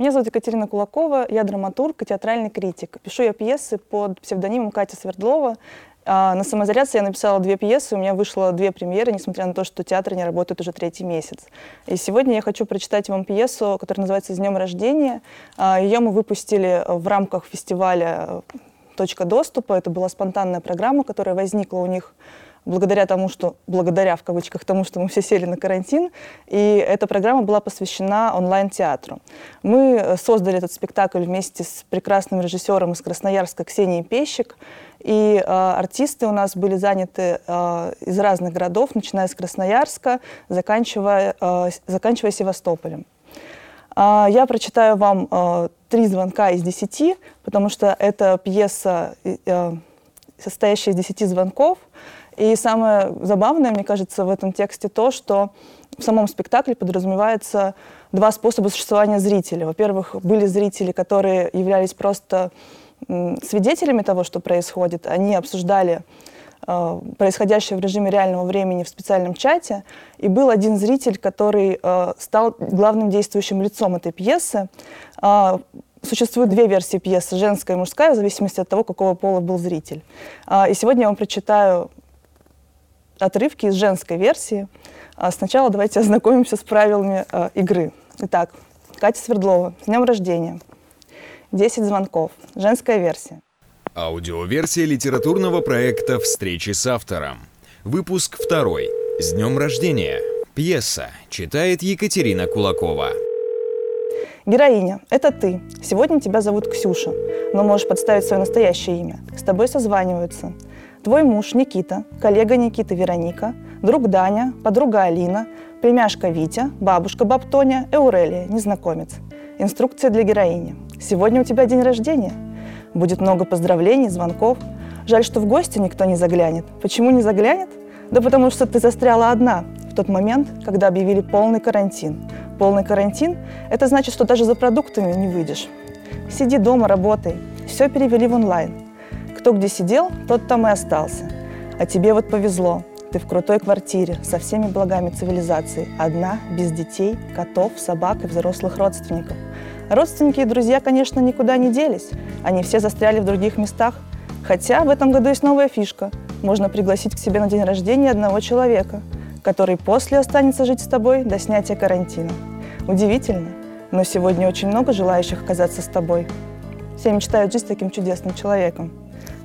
Меня зовут Екатерина Кулакова, я драматург и театральный критик. Пишу я пьесы под псевдонимом Катя Свердлова. А на самозарядце я написала две пьесы, у меня вышло две премьеры, несмотря на то, что театры не работают уже третий месяц. И сегодня я хочу прочитать вам пьесу, которая называется «С днем рождения». А, Ее мы выпустили в рамках фестиваля «Точка доступа». Это была спонтанная программа, которая возникла у них благодаря тому, что, благодаря в кавычках тому, что мы все сели на карантин, и эта программа была посвящена онлайн-театру. Мы э, создали этот спектакль вместе с прекрасным режиссером из Красноярска Ксенией Пещик, и э, артисты у нас были заняты э, из разных городов, начиная с Красноярска, заканчивая, э, заканчивая Севастополем. Э, я прочитаю вам э, три звонка из десяти, потому что это пьеса, э, состоящая из десяти звонков, и самое забавное, мне кажется, в этом тексте то, что в самом спектакле подразумевается два способа существования зрителя. Во-первых, были зрители, которые являлись просто свидетелями того, что происходит. Они обсуждали э, происходящее в режиме реального времени в специальном чате. И был один зритель, который э, стал главным действующим лицом этой пьесы. Э, Существует две версии пьесы, женская и мужская, в зависимости от того, какого пола был зритель. И сегодня я вам прочитаю отрывки из женской версии. А сначала давайте ознакомимся с правилами э, игры. Итак, Катя Свердлова, с днем рождения. 10 звонков. Женская версия. Аудиоверсия литературного проекта «Встречи с автором». Выпуск второй. С днем рождения. Пьеса. Читает Екатерина Кулакова. Героиня, это ты. Сегодня тебя зовут Ксюша, но можешь подставить свое настоящее имя. С тобой созваниваются. Твой муж Никита, коллега Никиты Вероника, друг Даня, подруга Алина, племяшка Витя, бабушка баб Тоня, Эурелия, незнакомец. Инструкция для героини. Сегодня у тебя день рождения. Будет много поздравлений, звонков. Жаль, что в гости никто не заглянет. Почему не заглянет? Да потому что ты застряла одна в тот момент, когда объявили полный карантин. Полный карантин – это значит, что даже за продуктами не выйдешь. Сиди дома, работай. Все перевели в онлайн – кто где сидел, тот там и остался. А тебе вот повезло. Ты в крутой квартире со всеми благами цивилизации. Одна, без детей, котов, собак и взрослых родственников. Родственники и друзья, конечно, никуда не делись. Они все застряли в других местах. Хотя в этом году есть новая фишка. Можно пригласить к себе на день рождения одного человека, который после останется жить с тобой до снятия карантина. Удивительно, но сегодня очень много желающих оказаться с тобой. Все мечтают жить с таким чудесным человеком.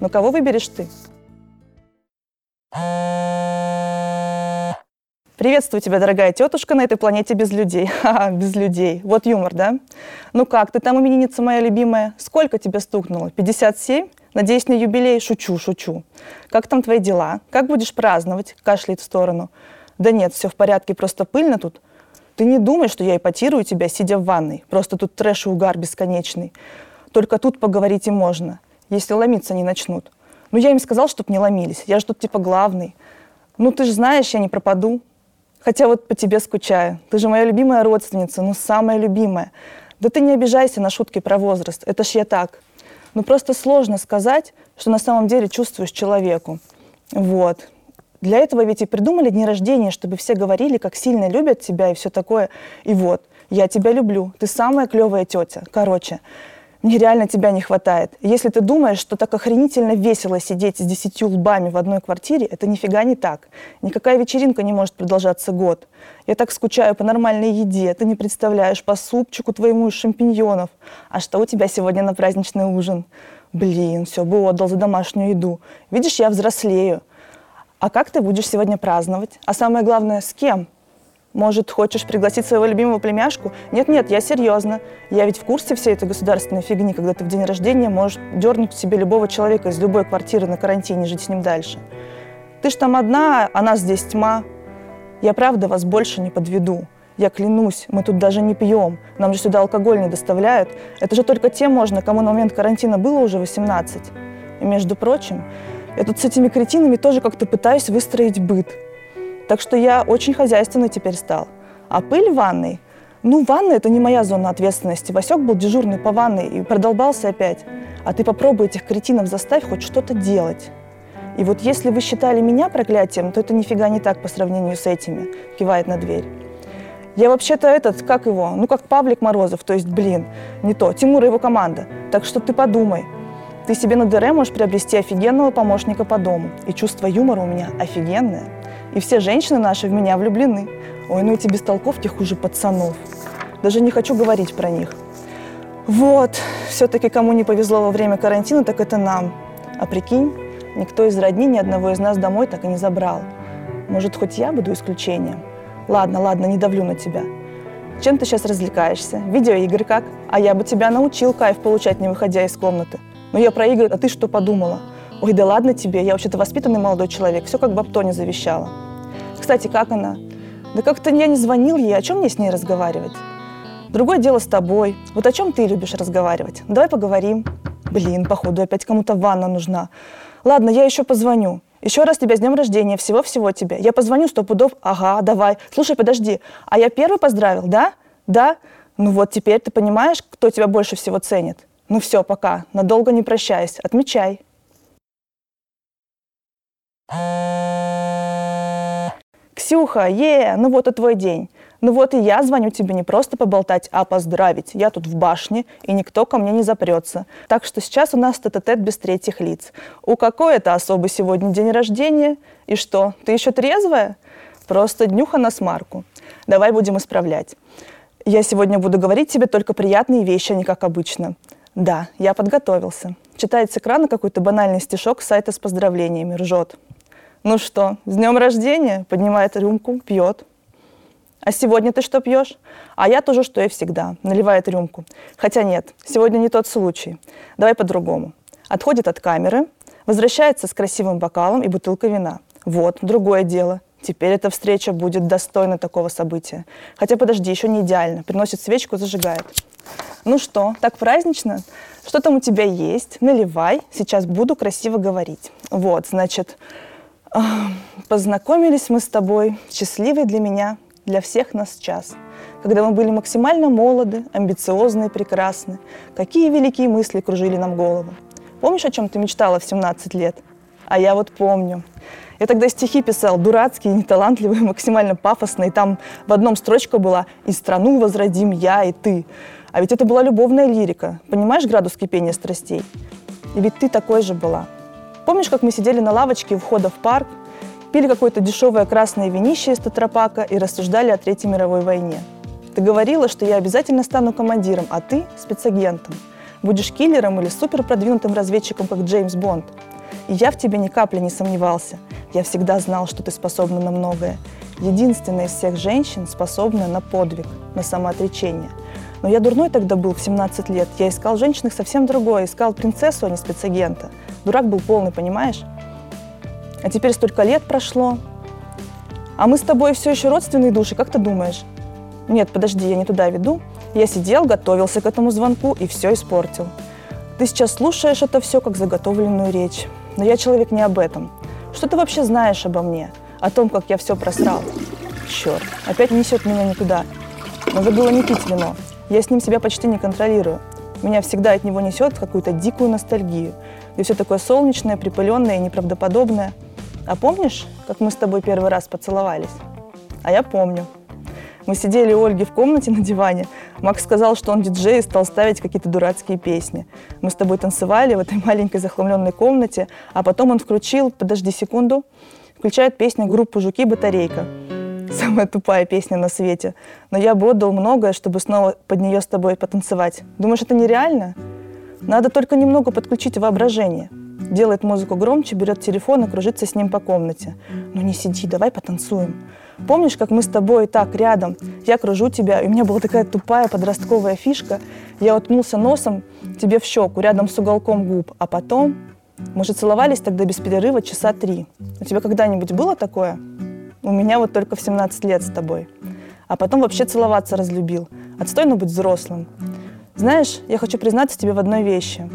Но кого выберешь ты? Приветствую тебя, дорогая тетушка, на этой планете без людей. Ха, без людей. Вот юмор, да? Ну как, ты там именинница моя любимая? Сколько тебе стукнуло? 57? Надеюсь, на юбилей? Шучу, шучу. Как там твои дела? Как будешь праздновать? Кашляет в сторону. Да нет, все в порядке, просто пыльно тут. Ты не думай, что я эпатирую тебя, сидя в ванной. Просто тут трэш и угар бесконечный. Только тут поговорить и можно если ломиться не начнут. Ну, я им сказал, чтоб не ломились. Я же тут типа главный. Ну, ты же знаешь, я не пропаду. Хотя вот по тебе скучаю. Ты же моя любимая родственница, ну, самая любимая. Да ты не обижайся на шутки про возраст. Это ж я так. Ну, просто сложно сказать, что на самом деле чувствуешь человеку. Вот. Для этого ведь и придумали дни рождения, чтобы все говорили, как сильно любят тебя и все такое. И вот, я тебя люблю, ты самая клевая тетя. Короче, мне реально тебя не хватает. Если ты думаешь, что так охренительно весело сидеть с десятью лбами в одной квартире, это нифига не так. Никакая вечеринка не может продолжаться год. Я так скучаю по нормальной еде, ты не представляешь, по супчику твоему из шампиньонов. А что у тебя сегодня на праздничный ужин? Блин, все бы отдал за домашнюю еду. Видишь, я взрослею. А как ты будешь сегодня праздновать? А самое главное, с кем? Может, хочешь пригласить своего любимого племяшку? Нет-нет, я серьезно. Я ведь в курсе всей этой государственной фигни, когда ты в день рождения можешь дернуть себе любого человека из любой квартиры на карантине, жить с ним дальше. Ты ж там одна, а нас здесь тьма. Я правда вас больше не подведу. Я клянусь, мы тут даже не пьем. Нам же сюда алкоголь не доставляют. Это же только тем можно, кому на момент карантина было уже 18. И между прочим, я тут с этими кретинами тоже как-то пытаюсь выстроить быт. Так что я очень хозяйственный теперь стал. А пыль в ванной? Ну, ванна – это не моя зона ответственности. Васек был дежурный по ванной и продолбался опять. А ты попробуй этих кретинов заставь хоть что-то делать. И вот если вы считали меня проклятием, то это нифига не так по сравнению с этими, кивает на дверь. Я вообще-то этот, как его, ну как Павлик Морозов, то есть, блин, не то, Тимур и его команда. Так что ты подумай. Ты себе на ДР можешь приобрести офигенного помощника по дому. И чувство юмора у меня офигенное. И все женщины наши в меня влюблены. Ой, ну эти бестолковки хуже пацанов. Даже не хочу говорить про них. Вот, все-таки кому не повезло во время карантина, так это нам. А прикинь, никто из родни ни одного из нас домой так и не забрал. Может, хоть я буду исключением? Ладно, ладно, не давлю на тебя. Чем ты сейчас развлекаешься? Видеоигры как? А я бы тебя научил кайф получать, не выходя из комнаты. Но я про игры, а ты что подумала? Ой, да ладно тебе, я вообще-то воспитанный молодой человек, все как бабто не завещала. Кстати, как она? Да как-то я не звонил ей, о чем мне с ней разговаривать? Другое дело с тобой. Вот о чем ты любишь разговаривать? Давай поговорим. Блин, походу, опять кому-то ванна нужна. Ладно, я еще позвоню. Еще раз тебя с днем рождения, всего-всего тебе. Я позвоню сто пудов. Ага, давай. Слушай, подожди. А я первый поздравил, да? Да? Ну вот теперь ты понимаешь, кто тебя больше всего ценит? Ну все, пока. Надолго не прощайся. Отмечай. Ксюха, е, ну вот и твой день. Ну вот и я звоню тебе не просто поболтать, а поздравить. Я тут в башне, и никто ко мне не запрется. Так что сейчас у нас тет-а-тет без третьих лиц. У какой это особый сегодня день рождения? И что, ты еще трезвая? Просто днюха на смарку. Давай будем исправлять. Я сегодня буду говорить тебе только приятные вещи, а не как обычно. Да, я подготовился. Читает с экрана какой-то банальный стишок сайта с поздравлениями, ржет. Ну что, с днем рождения? Поднимает рюмку, пьет. А сегодня ты что пьешь? А я тоже, что и всегда. Наливает рюмку. Хотя нет, сегодня не тот случай. Давай по-другому. Отходит от камеры, возвращается с красивым бокалом и бутылкой вина. Вот, другое дело. Теперь эта встреча будет достойна такого события. Хотя подожди, еще не идеально. Приносит свечку, зажигает. Ну что, так празднично? Что там у тебя есть? Наливай, сейчас буду красиво говорить. Вот, значит, познакомились мы с тобой, счастливый для меня, для всех нас час. Когда мы были максимально молоды, амбициозны и прекрасны, какие великие мысли кружили нам голову. Помнишь, о чем ты мечтала в 17 лет? А я вот помню. Я тогда стихи писал, дурацкие, неталантливые, максимально пафосные. Там в одном строчка была «И страну возродим я и ты». А ведь это была любовная лирика. Понимаешь градус кипения страстей? И ведь ты такой же была. Помнишь, как мы сидели на лавочке у входа в парк, пили какое-то дешевое красное винище из тетрапака и рассуждали о Третьей мировой войне? Ты говорила, что я обязательно стану командиром, а ты – спецагентом. Будешь киллером или супер продвинутым разведчиком, как Джеймс Бонд. И я в тебе ни капли не сомневался. Я всегда знал, что ты способна на многое. Единственная из всех женщин способна на подвиг, на самоотречение – но я дурной тогда был в 17 лет. Я искал женщин совсем другое. Искал принцессу, а не спецагента. Дурак был полный, понимаешь? А теперь столько лет прошло. А мы с тобой все еще родственные души, как ты думаешь? Нет, подожди, я не туда веду. Я сидел, готовился к этому звонку и все испортил. Ты сейчас слушаешь это все как заготовленную речь. Но я человек не об этом. Что ты вообще знаешь обо мне? О том, как я все просрал? Черт, опять несет меня не туда. Надо было не пить вино. Я с ним себя почти не контролирую. Меня всегда от него несет какую-то дикую ностальгию, где все такое солнечное, припыленное и неправдоподобное. А помнишь, как мы с тобой первый раз поцеловались? А я помню. Мы сидели у Ольги в комнате на диване. Макс сказал, что он диджей и стал ставить какие-то дурацкие песни. Мы с тобой танцевали в этой маленькой захламленной комнате, а потом он включил, подожди секунду, включает песню группы «Жуки Батарейка». Самая тупая песня на свете. Но я бы отдал многое, чтобы снова под нее с тобой потанцевать. Думаешь, это нереально? Надо только немного подключить воображение. Делает музыку громче, берет телефон и кружится с ним по комнате. Ну не сиди, давай потанцуем. Помнишь, как мы с тобой так рядом? Я кружу тебя, и у меня была такая тупая подростковая фишка. Я уткнулся носом тебе в щеку, рядом с уголком губ. А потом мы же целовались тогда без перерыва часа три. У тебя когда-нибудь было такое? У меня вот только в 17 лет с тобой. А потом вообще целоваться разлюбил. Отстойно быть взрослым. Знаешь, я хочу признаться тебе в одной вещи.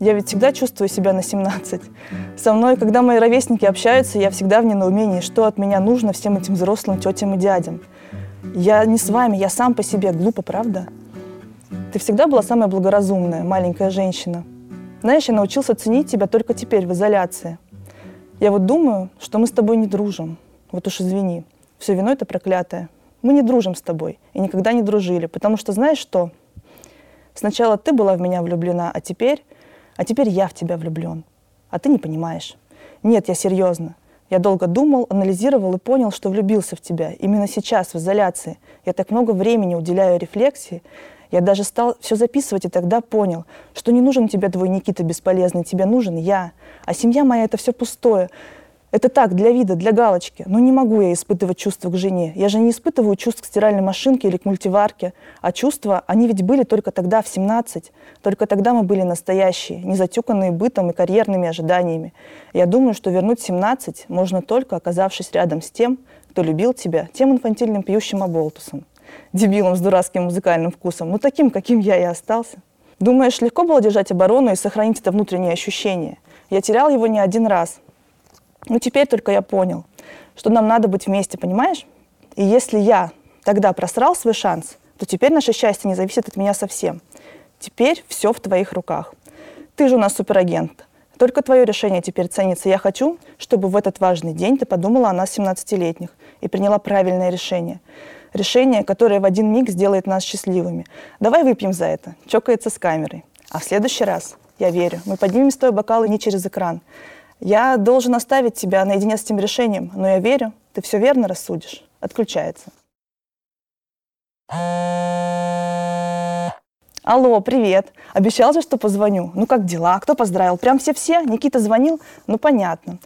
Я ведь всегда чувствую себя на 17. Со мной, когда мои ровесники общаются, я всегда в недоумении, что от меня нужно всем этим взрослым тетям и дядям. Я не с вами, я сам по себе. Глупо, правда? Ты всегда была самая благоразумная, маленькая женщина. Знаешь, я научился ценить тебя только теперь, в изоляции. Я вот думаю, что мы с тобой не дружим. Вот уж извини. Все вино это проклятое. Мы не дружим с тобой и никогда не дружили, потому что знаешь что? Сначала ты была в меня влюблена, а теперь, а теперь я в тебя влюблен. А ты не понимаешь. Нет, я серьезно. Я долго думал, анализировал и понял, что влюбился в тебя. Именно сейчас, в изоляции. Я так много времени уделяю рефлексии. Я даже стал все записывать и тогда понял, что не нужен тебе твой Никита бесполезный, тебе нужен я. А семья моя — это все пустое. Это так, для вида, для галочки. Но не могу я испытывать чувства к жене. Я же не испытываю чувств к стиральной машинке или к мультиварке. А чувства, они ведь были только тогда, в 17. Только тогда мы были настоящие, не затюканные бытом и карьерными ожиданиями. Я думаю, что вернуть 17 можно только, оказавшись рядом с тем, кто любил тебя, тем инфантильным пьющим оболтусом. Дебилом с дурацким музыкальным вкусом. Ну, таким, каким я и остался. Думаешь, легко было держать оборону и сохранить это внутреннее ощущение? Я терял его не один раз – ну, теперь только я понял, что нам надо быть вместе, понимаешь? И если я тогда просрал свой шанс, то теперь наше счастье не зависит от меня совсем. Теперь все в твоих руках. Ты же у нас суперагент. Только твое решение теперь ценится. Я хочу, чтобы в этот важный день ты подумала о нас 17-летних и приняла правильное решение. Решение, которое в один миг сделает нас счастливыми. Давай выпьем за это. Чокается с камерой. А в следующий раз, я верю, мы поднимем с тобой бокалы не через экран, я должен оставить тебя наедине с этим решением, но я верю, ты все верно рассудишь. Отключается. Алло, привет. Обещал же, что позвоню. Ну как дела? Кто поздравил? Прям все-все? Никита звонил? Ну понятно.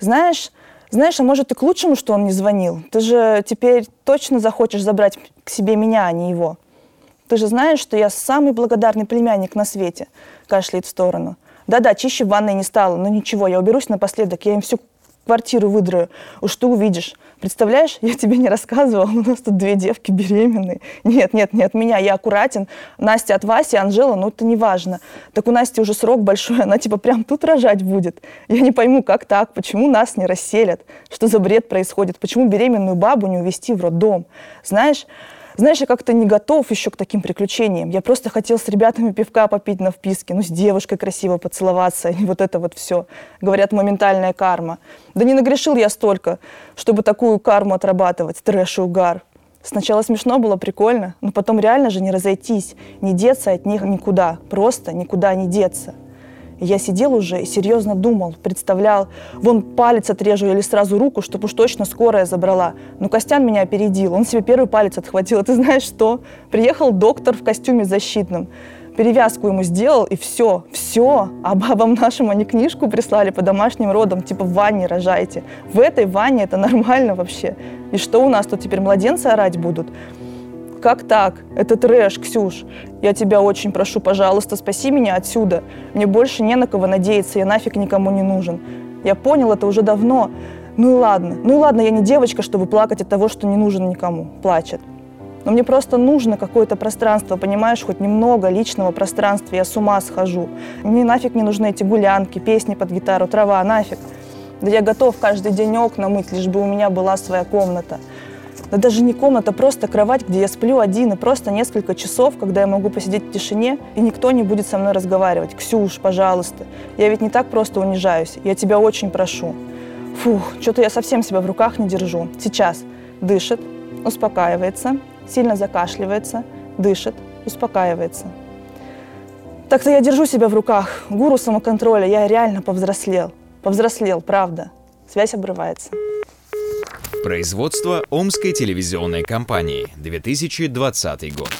Знаешь, знаешь, а может и к лучшему, что он не звонил? Ты же теперь точно захочешь забрать к себе меня, а не его. Ты же знаешь, что я самый благодарный племянник на свете, кашляет в сторону. Да-да, чище в ванной не стало, но ничего, я уберусь напоследок, я им всю квартиру выдраю. Уж ты увидишь. Представляешь, я тебе не рассказывала, у нас тут две девки беременные. Нет, нет, не от меня, я аккуратен. Настя от Васи, Анжела, ну это не важно. Так у Насти уже срок большой, она типа прям тут рожать будет. Я не пойму, как так, почему нас не расселят, что за бред происходит, почему беременную бабу не увезти в роддом. Знаешь, знаешь, я как-то не готов еще к таким приключениям. Я просто хотел с ребятами пивка попить на вписке, ну, с девушкой красиво поцеловаться, и вот это вот все. Говорят, моментальная карма. Да не нагрешил я столько, чтобы такую карму отрабатывать, трэш и угар. Сначала смешно было, прикольно, но потом реально же не разойтись, не деться от них никуда, просто никуда не деться я сидел уже и серьезно думал, представлял, вон палец отрежу или сразу руку, чтобы уж точно скорая забрала. Но Костян меня опередил, он себе первый палец отхватил. А ты знаешь что? Приехал доктор в костюме защитном перевязку ему сделал, и все, все. А бабам нашим они книжку прислали по домашним родам, типа в ванне рожайте. В этой ванне это нормально вообще. И что у нас тут теперь младенцы орать будут? Как так? Это трэш, Ксюш. Я тебя очень прошу, пожалуйста, спаси меня отсюда. Мне больше не на кого надеяться, я нафиг никому не нужен. Я понял это уже давно. Ну и ладно, ну и ладно, я не девочка, чтобы плакать от того, что не нужен никому. Плачет. Но мне просто нужно какое-то пространство, понимаешь, хоть немного личного пространства, я с ума схожу. Мне нафиг не нужны эти гулянки, песни под гитару, трава, нафиг. Да я готов каждый день окна мыть, лишь бы у меня была своя комната. Да даже не комната, просто кровать, где я сплю один, и просто несколько часов, когда я могу посидеть в тишине, и никто не будет со мной разговаривать. Ксюш, пожалуйста, я ведь не так просто унижаюсь, я тебя очень прошу. Фух, что-то я совсем себя в руках не держу. Сейчас дышит, успокаивается, сильно закашливается, дышит, успокаивается. Так-то я держу себя в руках. Гуру самоконтроля, я реально повзрослел. Повзрослел, правда. Связь обрывается. Производство Омской телевизионной компании, 2020 год.